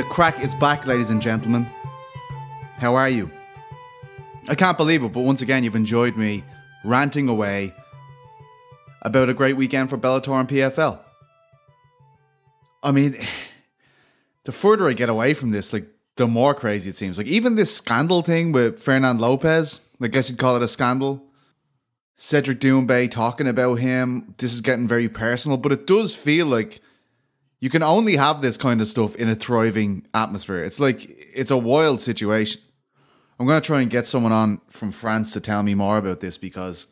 The crack is back, ladies and gentlemen. How are you? I can't believe it, but once again, you've enjoyed me ranting away about a great weekend for Bellator and PFL. I mean, the further I get away from this, like the more crazy it seems. Like even this scandal thing with Fernand Lopez, I guess you'd call it a scandal. Cedric Doumbé talking about him. This is getting very personal, but it does feel like you can only have this kind of stuff in a thriving atmosphere. It's like it's a wild situation. I'm going to try and get someone on from France to tell me more about this because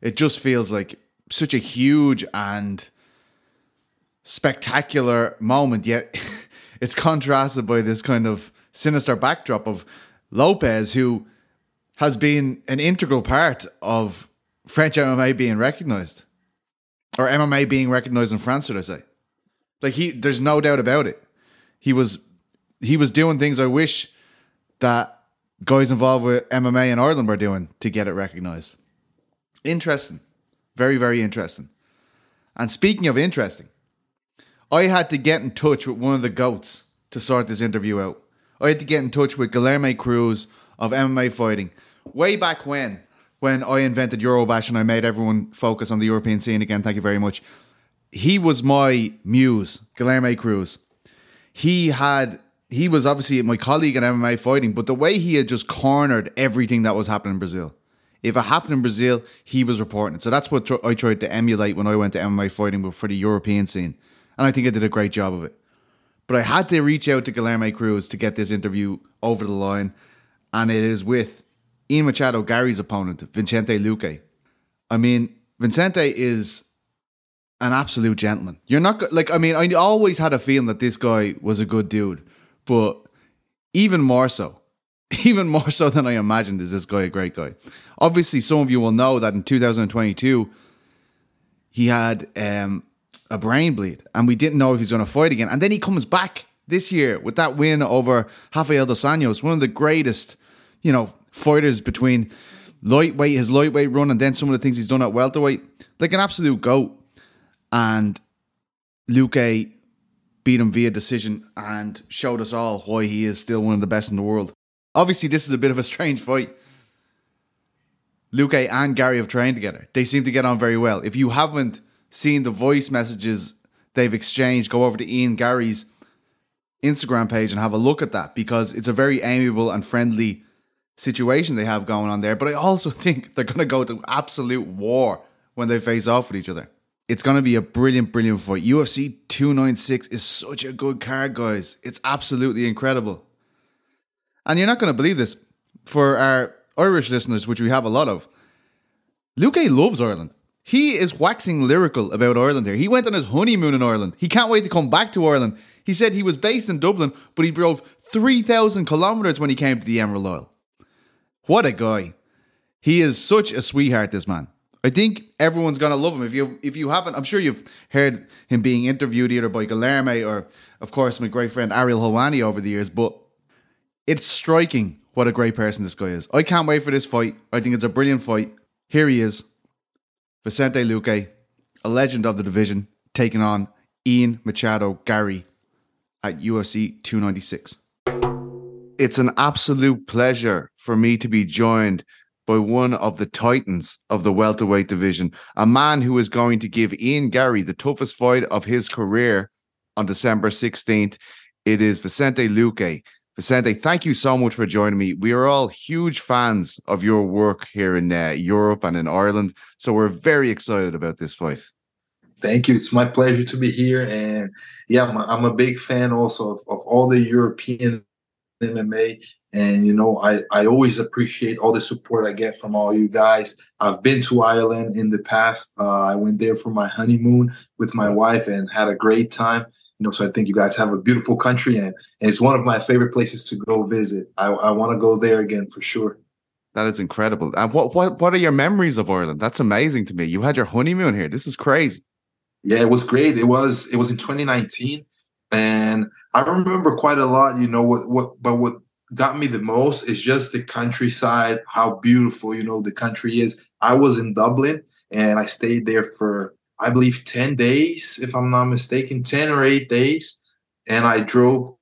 it just feels like such a huge and spectacular moment, yet it's contrasted by this kind of sinister backdrop of Lopez, who has been an integral part of French MMA being recognized, or MMA being recognized in France, should I say? Like he, there's no doubt about it. He was he was doing things I wish that guys involved with MMA in Ireland were doing to get it recognized. Interesting, very very interesting. And speaking of interesting, I had to get in touch with one of the goats to sort this interview out. I had to get in touch with Guilherme Cruz of MMA fighting way back when, when I invented Eurobash and I made everyone focus on the European scene again. Thank you very much he was my muse, Guilherme Cruz. He had he was obviously my colleague in MMA fighting, but the way he had just cornered everything that was happening in Brazil. If it happened in Brazil, he was reporting it. So that's what I tried to emulate when I went to MMA fighting for the European scene. And I think I did a great job of it. But I had to reach out to Guilherme Cruz to get this interview over the line. And it is with Ian Machado, Garry's opponent, Vicente Luque. I mean, Vicente is an absolute gentleman. You're not like I mean I always had a feeling that this guy was a good dude, but even more so, even more so than I imagined is this guy a great guy. Obviously, some of you will know that in 2022 he had um, a brain bleed, and we didn't know if he's going to fight again. And then he comes back this year with that win over Rafael dos Anjos, one of the greatest, you know, fighters between lightweight, his lightweight run, and then some of the things he's done at welterweight, like an absolute goat and Luque beat him via decision and showed us all why he is still one of the best in the world. Obviously, this is a bit of a strange fight. Luque and Garry have trained together. They seem to get on very well. If you haven't seen the voice messages they've exchanged, go over to Ian Garry's Instagram page and have a look at that because it's a very amiable and friendly situation they have going on there. But I also think they're going to go to absolute war when they face off with each other. It's going to be a brilliant, brilliant fight. UFC 296 is such a good card, guys. It's absolutely incredible. And you're not going to believe this for our Irish listeners, which we have a lot of. Luque loves Ireland. He is waxing lyrical about Ireland here. He went on his honeymoon in Ireland. He can't wait to come back to Ireland. He said he was based in Dublin, but he drove 3,000 kilometres when he came to the Emerald Isle. What a guy. He is such a sweetheart, this man. I think everyone's gonna love him. If you if you haven't, I'm sure you've heard him being interviewed either by Guilherme or, of course, my great friend Ariel Helwani over the years. But it's striking what a great person this guy is. I can't wait for this fight. I think it's a brilliant fight. Here he is, Vicente Luque, a legend of the division, taking on Ian Machado Garry at UFC 296. It's an absolute pleasure for me to be joined by one of the titans of the welterweight division, a man who is going to give Ian Garry the toughest fight of his career on December 16th. It is Vicente Luque. Vicente, thank you so much for joining me. We are all huge fans of your work here in uh, Europe and in Ireland, so we're very excited about this fight. Thank you. It's my pleasure to be here, and yeah, I'm a, I'm a big fan also of, of all the European MMA and you know I, I always appreciate all the support i get from all you guys. I've been to ireland in the past. Uh, i went there for my honeymoon with my wife and had a great time. You know so i think you guys have a beautiful country and, and it's one of my favorite places to go visit. I, I want to go there again for sure. That is incredible. And what, what what are your memories of ireland? That's amazing to me. You had your honeymoon here. This is crazy. Yeah it was great. It was it was in 2019 and i remember quite a lot you know what what but what got me the most is just the countryside, how beautiful, you know, the country is. I was in Dublin and I stayed there for, I believe, 10 days, if I'm not mistaken, 10 or eight days. And I drove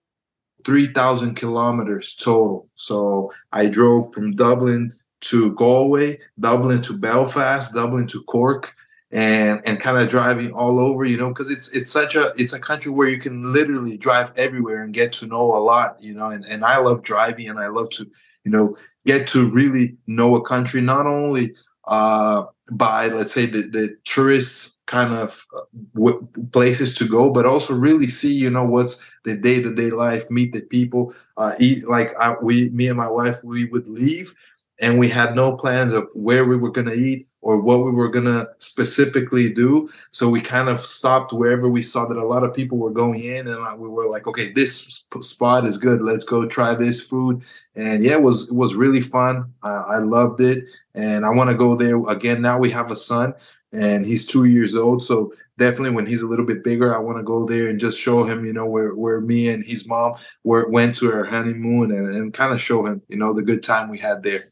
3,000 kilometers total. So I drove from Dublin to Galway, Dublin to Belfast, Dublin to Cork, and and kind of driving all over, you know, because it's it's such a it's a country where you can literally drive everywhere and get to know a lot, you know, and, and I love driving and I love to, you know, get to really know a country, not only uh, by let's say the, the tourists kind of uh, w- places to go, but also really see, you know, what's the day to day life, meet the people, uh, eat. Like I, we, me and my wife, we would leave, and we had no plans of where we were going to eat or what we were going to specifically do. So we kind of stopped wherever we saw that a lot of people were going in, and we were like, okay, this spot is good. Let's go try this food. And yeah, it was it was really fun. I loved it, and I want to go there again. Now we have a son, and he's two years old, so definitely when he's a little bit bigger, I want to go there and just show him, you know, where where me and his mom were went to our honeymoon and, and kind of show him, you know, the good time we had there.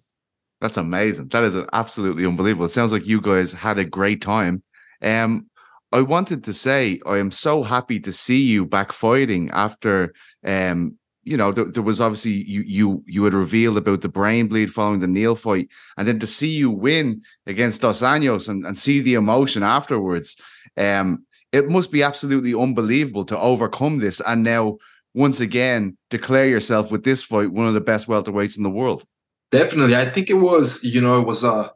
That's amazing. That is absolutely unbelievable. It sounds like you guys had a great time. Um, I wanted to say I am so happy to see you back fighting after um you know there, there, was obviously you you you had revealed about the brain bleed following the Neal fight and then to see you win against Dos Anjos and, and see the emotion afterwards um it must be absolutely unbelievable to overcome this and now once again declare yourself with this fight one of the best welterweights in the world Definitely. I think it was, you know, it was a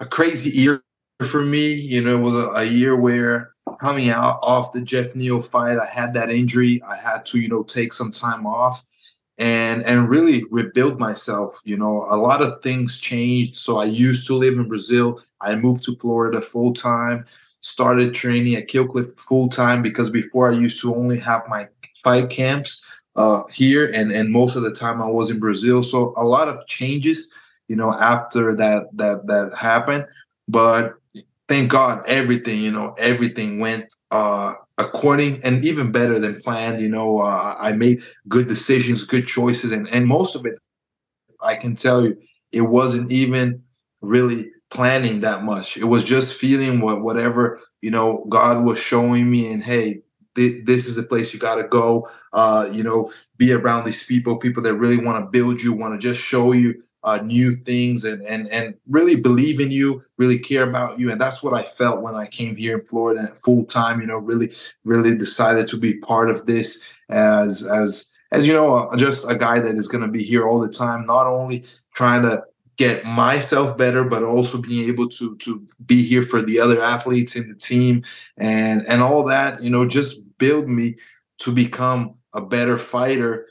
a crazy year for me. You know, it was a, a year where coming out off the Geoff Neal fight, I had that injury. I had to, you know, take some time off and and really rebuild myself. You know, a lot of things changed. So I used to live in Brazil. I moved to Florida full time, started training at Kill Cliff full time because before I used to only have my fight camps uh, here, and and most of the time I was in Brazil. So a lot of changes, you know, after that that that happened. But thank God, everything you know, everything went uh, according and even better than planned. You know, uh, I made good decisions, good choices, and and most of it, I can tell you, it wasn't even really planning that much. It was just feeling what whatever you know God was showing me, and hey, this is the place you got to go. Uh, you know, be around these people, people that really want to build you, want to just show you uh, new things, and and and really believe in you, really care about you, and that's what I felt when I came here in Florida full time. You know, really, really decided to be part of this as as as you know, just a guy that is going to be here all the time, not only trying to get myself better, but also being able to to be here for the other athletes in the team and and all that, you know, just build me to become a better fighter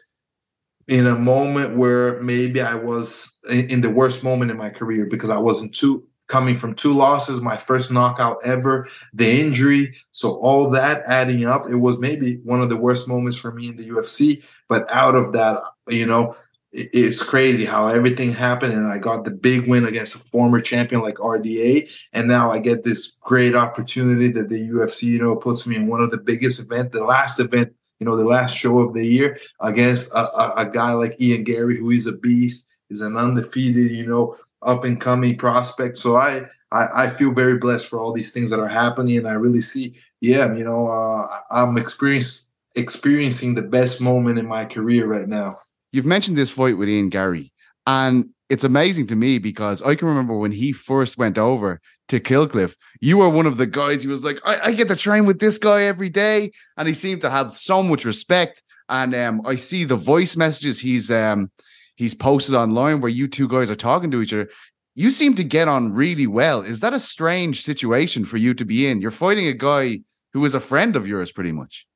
in a moment where maybe I was in the worst moment in my career because I wasn't too coming from two losses, my first knockout ever, the injury. So all that adding up, it was maybe one of the worst moments for me in the UFC. But out of that, you know, it's crazy how everything happened and I got the big win against a former champion like RDA and now I get this great opportunity that the UFC you know puts me in one of the biggest event the last event you know the last show of the year against a, a, a guy like Ian Garry who is a beast is an undefeated you know up and coming prospect. So I, I I feel very blessed for all these things that are happening. And I really see yeah you know uh, I'm experiencing experiencing the best moment in my career right now you've mentioned this fight with Ian Garry, and it's amazing to me because I can remember when he first went over to Kill Cliff, you were one of the guys He was like, I, I, get to train with this guy every day. And he seemed to have so much respect. And um, I see the voice messages he's um, he's posted online where you two guys are talking to each other. You seem to get on really well. Is that a strange situation for you to be in? You're fighting a guy who is a friend of yours, pretty much.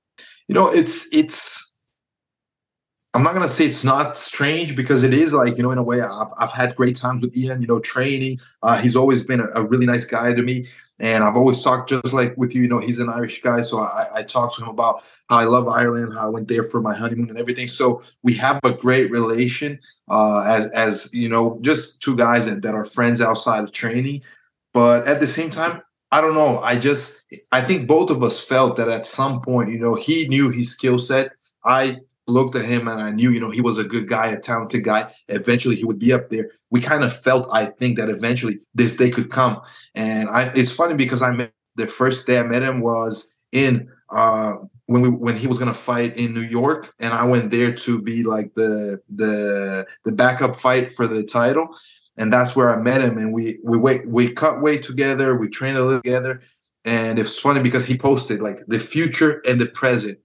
You know, it's it's I'm not gonna say it's not strange because it is like you know in a way I've, I've had great times with Ian. You know, training. Uh, he's always been a, a, really nice guy to me, and I've always talked just like with you. You know, he's an Irish guy, so I, I talked to him about how I love Ireland, how I went there for my honeymoon and everything. So we have a great relation uh, as as you know, just two guys that, that are friends outside of training. But at the same time, I don't know. I just I think both of us felt that at some point, you know, he knew his skill set. I looked at him and I knew, you know, he was a good guy, a talented guy. Eventually he would be up there. We kind of felt, I think, that eventually this day could come. And I it's funny because I met the first day I met him was in uh when we when he was gonna fight in New York, and I went there to be like the the the backup fight for the title, and that's where I met him. And we we wait we cut weight together, we trained a little together, and it's funny because he posted like the future and the present,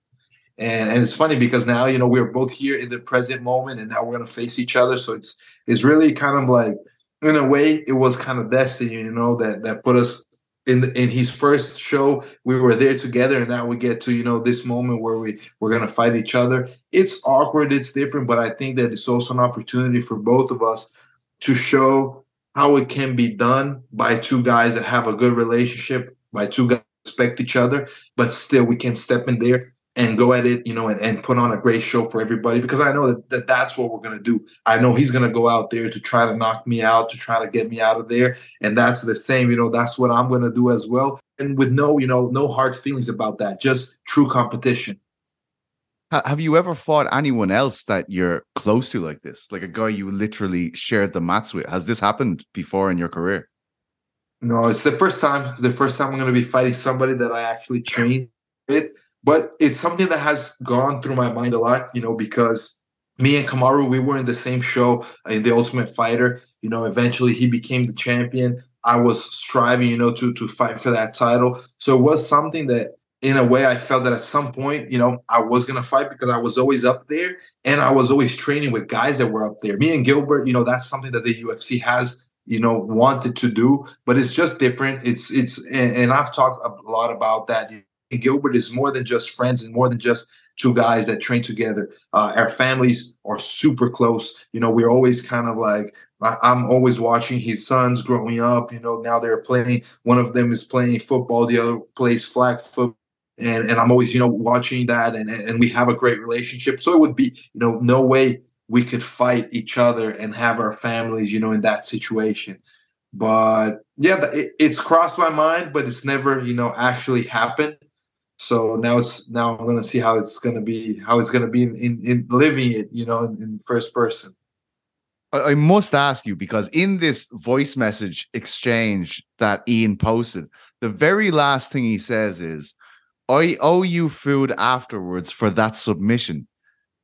and and it's funny because now you know we're both here in the present moment, and now we're gonna face each other. So it's it's really kind of like in a way it was kind of destiny, you know, that that put us in the, in his first show we were there together and now we get to you know this moment where we we're going to fight each other it's awkward it's different but i think that it's also an opportunity for both of us to show how it can be done by two guys that have a good relationship by two guys respect each other but still we can step in there and go at it, you know, and, and put on a great show for everybody because I know that, that that's what we're going to do. I know he's going to go out there to try to knock me out, to try to get me out of there. And that's the same, you know, that's what I'm going to do as well. And with no, you know, no hard feelings about that, just true competition. Have you ever fought anyone else that you're close to like this? Like a guy you literally shared the mats with? Has this happened before in your career? No, it's the first time. It's the first time I'm going to be fighting somebody that I actually trained with but it's something that has gone through my mind a lot, you know, because me and Kamaru, we were in the same show in the Ultimate Fighter. You know, eventually he became the champion. I was striving, you know, to to fight for that title. So it was something that, in a way, I felt that at some point, you know, I was gonna fight because I was always up there, and I was always training with guys that were up there. Me and Gilbert, you know, that's something that the UFC has you know wanted to do but it's just different it's it's and, and i've talked a lot about that Gilbert is more than just friends and more than just two guys that train together. Uh, our families are super close. You know, we're always kind of like I'm always watching his sons growing up. You know, now they're playing. One of them is playing football. The other plays flag football. And, and I'm always, you know, watching that and, and we have a great relationship. So it would be, you know, no way we could fight each other and have our families, you know, in that situation. But yeah, it, it's crossed my mind, but it's never, you know, actually happened. So now it's now I'm gonna see how it's gonna be how it's gonna be in in, in living it, you know, in, in first person. I must ask you because in this voice message exchange that Ian posted, the very last thing he says is, I owe you food afterwards for that submission.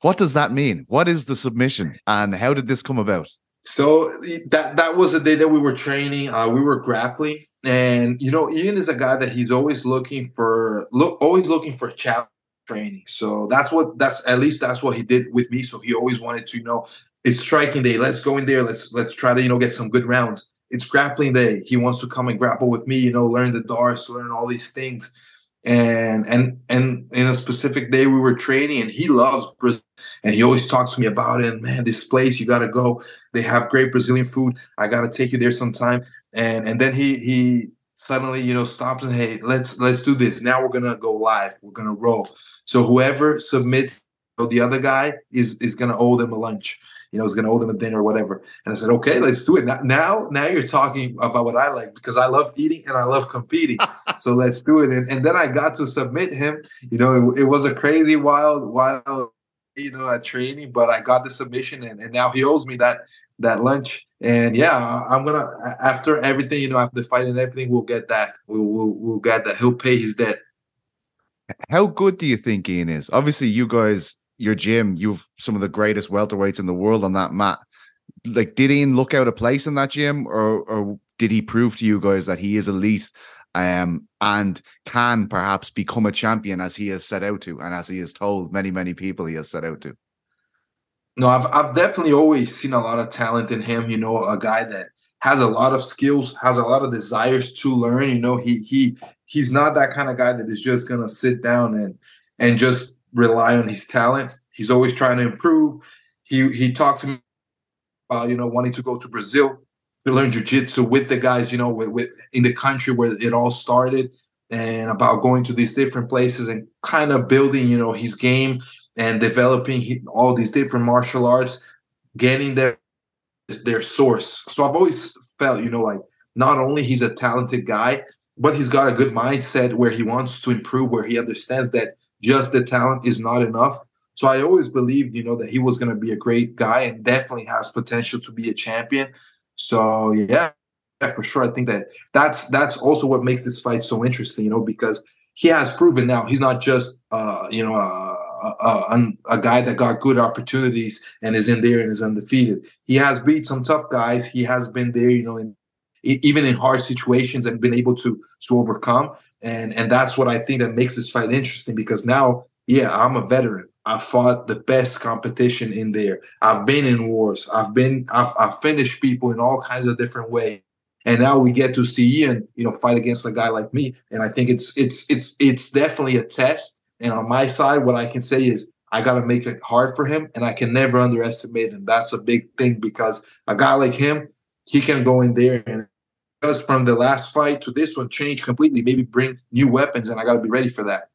What does that mean? What is the submission and how did this come about? So that that was the day that we were training. Uh, we were grappling, and you know, Ian is a guy that he's always looking for look always looking for challenge training. So that's what that's at least that's what he did with me. So he always wanted to, you know, it's striking day. Let's go in there. Let's let's try to, you know, get some good rounds. It's grappling day. He wants to come and grapple with me, you know, learn the darts, learn all these things. And and and in a specific day we were training and he loves Brazil and he always talks to me about it. And man, this place, you gotta go. They have great Brazilian food. I gotta take you there sometime and and then he he suddenly you know stops and hey let's let's do this. Now we're gonna go live. We're gonna roll. So whoever submits the other guy is is gonna owe them a lunch you know is gonna owe them a dinner or whatever. And i said okay let's do it. Now now you're talking about what i like because i love eating and i love competing. So let's do it. And, and then i got to submit him. You know it, it was a crazy wild wild you know at training but i got the submission and, and now he owes me that that lunch. And yeah, I'm gonna after everything, you know, after the fight and everything, we'll get that. We'll we'll, we'll get that. He'll pay his debt. How good do you think Ian is? Obviously, you guys, your gym, you've some of the greatest welterweights in the world on that mat. Like, did Ian look out a place in that gym, or or did he prove to you guys that he is elite um, and can perhaps become a champion as he has set out to, and as he has told many, many people he has set out to? No, I've I've definitely always seen a lot of talent in him. You know, a guy that has a lot of skills, has a lot of desires to learn. You know, he he he's not that kind of guy that is just gonna sit down and and just rely on his talent. He's always trying to improve. He he talked to me about you know wanting to go to Brazil to learn jujitsu with the guys you know with, with in the country where it all started and about going to these different places and kind of building you know his game and developing all these different martial arts, getting their their source. So I've always felt, you know, like not only he's a talented guy, but he's got a good mindset where he wants to improve, where he understands that just the talent is not enough. So I always believed, you know, that he was going to be a great guy and definitely has potential to be a champion. So yeah, yeah, for sure. I think that that's that's also what makes this fight so interesting, you know, because he has proven now he's not just uh, you know a, a, a, guy that got good opportunities and is in there and is undefeated. He has beat some tough guys. He has been there, you know, in even in hard situations and been able to to overcome. And and that's what I think that makes this fight interesting because now, yeah, I'm a veteran. I fought the best competition in there. I've been in wars. I've been I've, I've finished people in all kinds of different ways. And now we get to see Ian, you know, fight against a guy like me. And I think it's it's it's it's definitely a test. And on my side, what I can say is I got to make it hard for him, and I can never underestimate him. That's a big thing because a guy like him, he can go in there and just from the last fight to this one change completely. Maybe bring new weapons, and I got to be ready for that.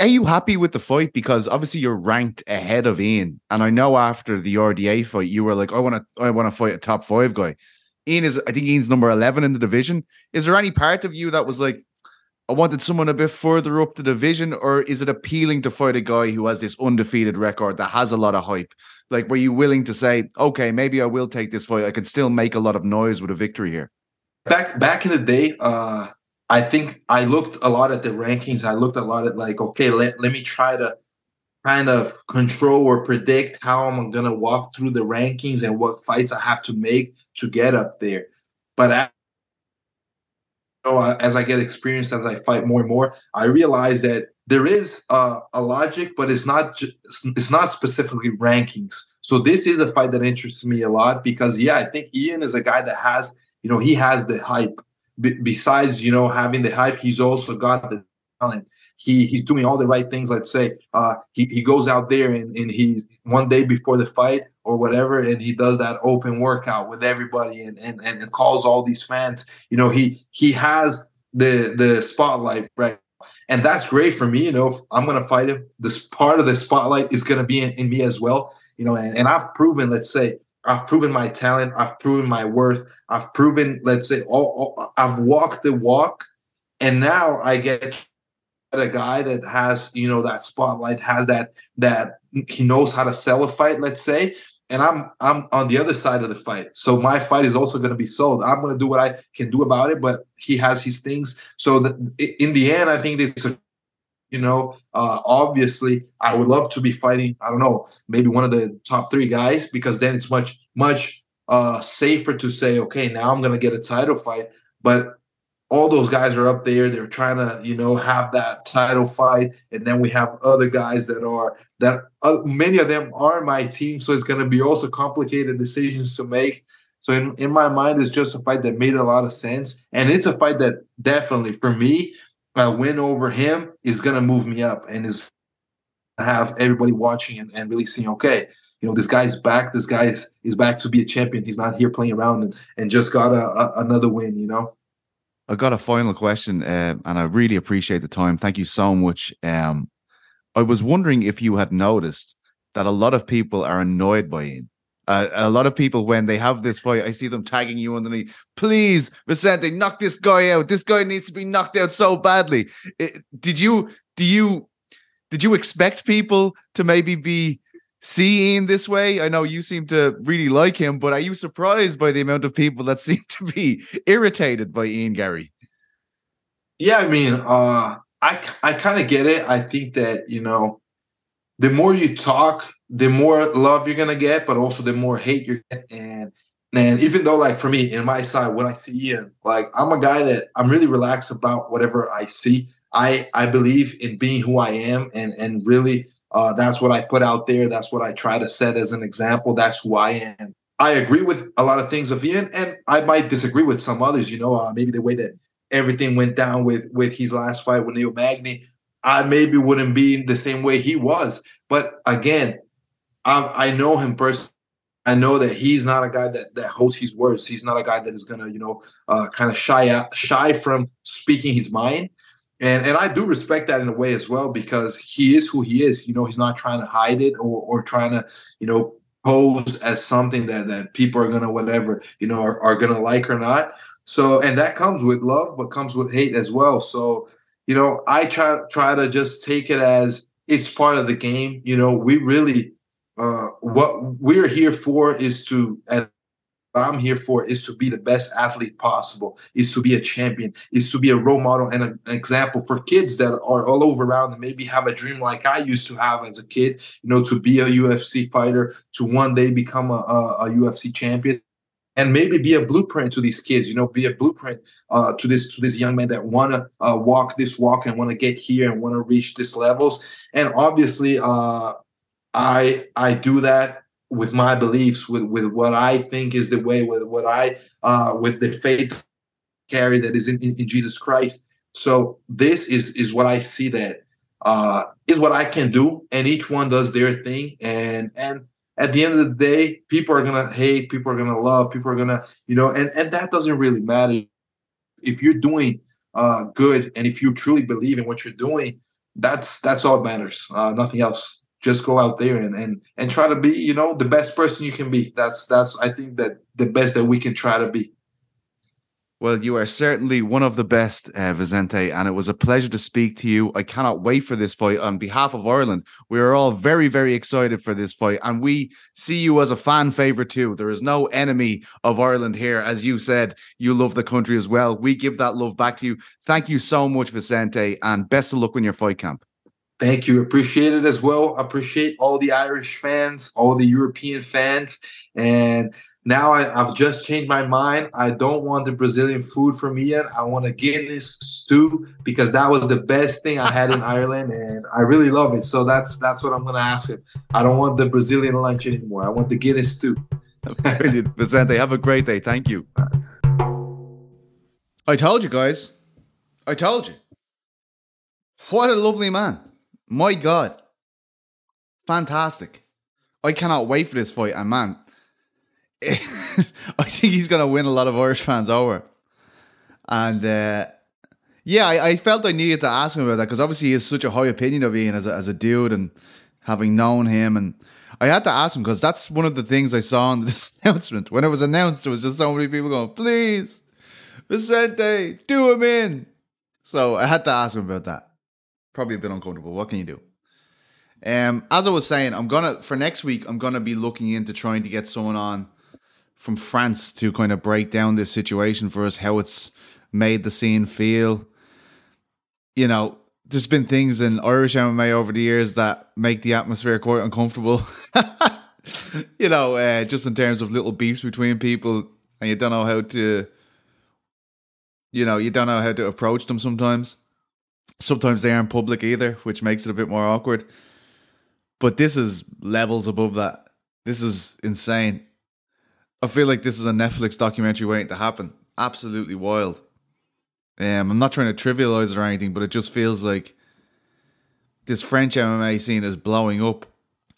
Are you happy with the fight? Because obviously you're ranked ahead of Ian, and I know after the RDA fight, you were like, "I want to, I want to fight a top five guy." Ian is, I think Ian's number eleven in the division. Is there any part of you that was like, I wanted someone a bit further up the division, or is it appealing to fight a guy who has this undefeated record that has a lot of hype? Like, were you willing to say, okay, maybe I will take this fight? I could still make a lot of noise with a victory here. Back back in the day, uh, I think I looked a lot at the rankings. I looked a lot at like, okay, let, let me try to kind of control or predict how I'm gonna walk through the rankings and what fights I have to make to get up there. But know, as I get experience, as I fight more and more, I realize that there is uh, a logic, but it's not ju- it's not specifically rankings. So this is a fight that interests me a lot because yeah, I think Ian is a guy that has you know he has the hype. B- besides you know having the hype, he's also got the talent he he's doing all the right things. Let's say uh, he he goes out there and, and he's one day before the fight or whatever, and he does that open workout with everybody and and and calls all these fans. You know, he he has the the spotlight right. And that's great for me. You know, if I'm gonna fight him. This part of the spotlight is gonna be in, in me as well. You know, and, and I've proven, let's say, I've proven my talent. I've proven my worth. I've proven, let's say, all, all I've walked the walk, and now I get a guy that has you know that spotlight has that that he knows how to sell a fight let's say and i'm i'm on the other side of the fight. So my fight is also going to be sold. I'm going to do what i can do about it but he has his things. So in the end i think this you know uh, obviously i would love to be fighting i don't know maybe one of the top three guys because then it's much much uh, safer to say okay now i'm going to get a title fight. But all those guys are up there. They're trying to, you know, have that title fight, and then we have other guys that are that uh, many of them are my team. So it's going to be also complicated decisions to make. So in, in my mind, it's just a fight that made a lot of sense, and it's a fight that definitely, for me, a win over him is going to move me up, and is have everybody watching and, and really seeing, okay, you know, this guy's back. This guy is, is back to be a champion. He's not here playing around and, and just got a, a another win. You know. I got a final question, uh, and I really appreciate the time. Thank you so much. Um, I was wondering if you had noticed that a lot of people are annoyed by Ian. Uh, a lot of people, when they have this fight, I see them tagging you underneath. Please, Vicente, knock this guy out. This guy needs to be knocked out so badly. It, did you? Do you? Did you expect people to maybe be seeing this way? I know you seem to really like him, but are you surprised by the amount of people that seem to be irritated by Ian Garry? Yeah, I mean, uh, I I kind of get it. I think that you know, the more you talk, the more love you're gonna get, but also the more hate you get. And and even though, like for me, in my side, when I see Ian, like I'm a guy that I'm really relaxed about whatever I see. I I believe in being who I am and and really uh, that's what I put out there. That's what I try to set as an example. That's who I am. I agree with a lot of things of Ian, and I might disagree with some others. You know, uh, maybe the way that everything went down with with his last fight with Neil Magny, I maybe wouldn't be the same way he was. But again, I, I know him personally. I know that he's not a guy that that holds his words. He's not a guy that is gonna, you know, uh, kind of shy shy from speaking his mind and and I do respect that in a way as well because he is who he is. You know, he's not trying to hide it or or trying to you know pose as something that that people are gonna whatever you know are, are gonna like or not. So and that comes with love, but comes with hate as well. So you know, I try try to just take it as it's part of the game. You know, we really uh what we're here for is to I'm here for is to be the best athlete possible, is to be a champion, is to be a role model and an example for kids that are all over around and maybe have a dream like I used to have as a kid, you know, to be a UFC fighter, to one day become a, a, a UFC champion. And maybe be a blueprint to these kids, you know, be a blueprint uh, to this to this young man that want to uh, walk this walk and want to get here and want to reach these levels. And obviously, uh, I I do that with my beliefs, with with what I think is the way, with what I uh, with the faith carry that is in, in, in, Jesus Christ. So this is is what I see that uh, is what I can do, and each one does their thing, and and at the end of the day, people are gonna hate, people are gonna love, people are gonna you know, and and that doesn't really matter if you're doing uh, good and if you truly believe in what you're doing. That's that's all that matters. Uh, nothing else just go out there and and and try to be you know the best person you can be that's that's i think that the best that we can try to be well, you are certainly one of the best, uh, Vicente, and it was a pleasure to speak to you. I cannot wait for this fight on behalf of Ireland. We are all very, very excited for this fight, and we see you as a fan favorite too. There is no enemy of Ireland here. As you said, you love the country as well. We give that love back to you. Thank you so much, Vicente, and best of luck in your fight camp. Thank you. Appreciate it as well. Appreciate all the Irish fans, all the European fans. And now I, have just changed my mind. I don't want the Brazilian food from Ian. I want a Guinness stew because that was the best thing I had in Ireland and I really love it. So that's that's what I'm gonna ask him. I don't want the Brazilian lunch anymore. I want the Guinness stew. Brilliant. Vicente, have a great day. Thank you. I told you guys. I told you. What a lovely man. My God. Fantastic. I cannot wait for this fight. And man, I think he's going to win a lot of Irish fans over. And uh, yeah, I, I, felt I needed to ask him about that because obviously he has such a high opinion of Ian as a, as a dude and having known him. And I had to ask him because that's one of the things I saw in this announcement. When it was announced, there was just so many people going, please, Vicente, do him in. So I had to ask him about that probably a bit uncomfortable. What can you do? Um, as I was saying, I'm gonna for next week. I'm gonna be looking into trying to get someone on from France to kind of break down this situation for us, how it's made the scene feel. You know, there's been things in Irish MMA over the years that make the atmosphere quite uncomfortable. you know, uh, just in terms of little beefs between people, and you don't know how to, you know, you don't know how to approach them sometimes. Sometimes they aren't public either, which makes it a bit more awkward. But this is levels above that. This is insane. I feel like this is a Netflix documentary waiting to happen. Absolutely wild. Um, I'm not trying to trivialize it or anything, but it just feels like this French MMA scene is blowing up,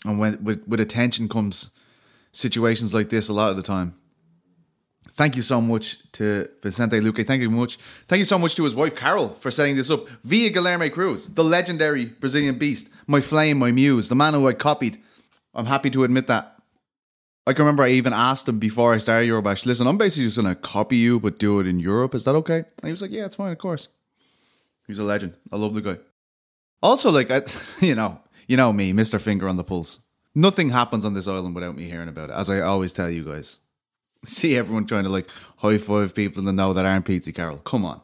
and when with with attention comes situations like this a lot of the time. Thank you so much to Vicente Luque. Thank you much. Thank you so much to his wife Carol for setting this up via Guilherme Cruz, the legendary Brazilian beast, my flame, my muse, the man who I copied. I'm happy to admit that. I can remember I even asked him before I started Eurobash, listen, I'm basically just gonna copy you, but do it in Europe. Is that okay? And he was like, Yeah, it's fine, of course. He's a legend. I love the guy. Also, like I, you know, you know me, Mr. Finger on the Pulse. Nothing happens on this island without me hearing about it, as I always tell you guys see everyone trying to like high five people in the know that aren't Pizzi Carroll. Come on.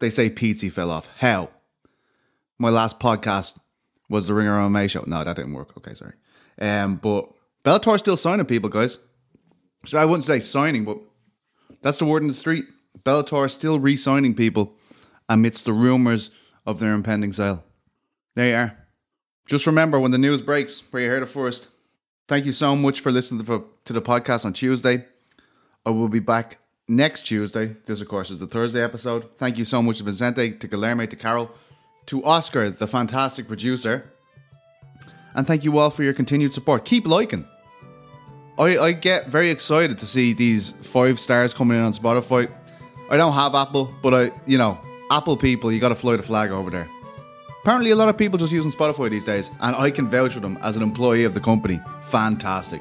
They say Pizzi fell off. How? My last podcast was the Ringer MMA show. No, that didn't work. Okay, sorry. Um, but Bellator's still signing people, guys. So I wouldn't say signing, but that's the word in the street. Bellator still re-signing people amidst the rumors of their impending sale. There you are. Just remember when the news breaks, where you heard it first. Thank you so much for listening to the podcast on Tuesday. I will be back next Tuesday. This, of course, is the Thursday episode. Thank you so much to Vicente, to Guilherme, to Carol, to Oscar, the fantastic producer. And thank you all for your continued support. Keep liking. I, I get very excited to see these five stars coming in on Spotify. I don't have Apple, but I, you know, Apple people, you got to fly the flag over there. Apparently, a lot of people just using Spotify these days, and I can vouch for them as an employee of the company. Fantastic.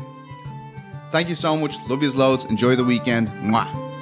Thank you so much. Love yous loads. Enjoy the weekend. Mwah.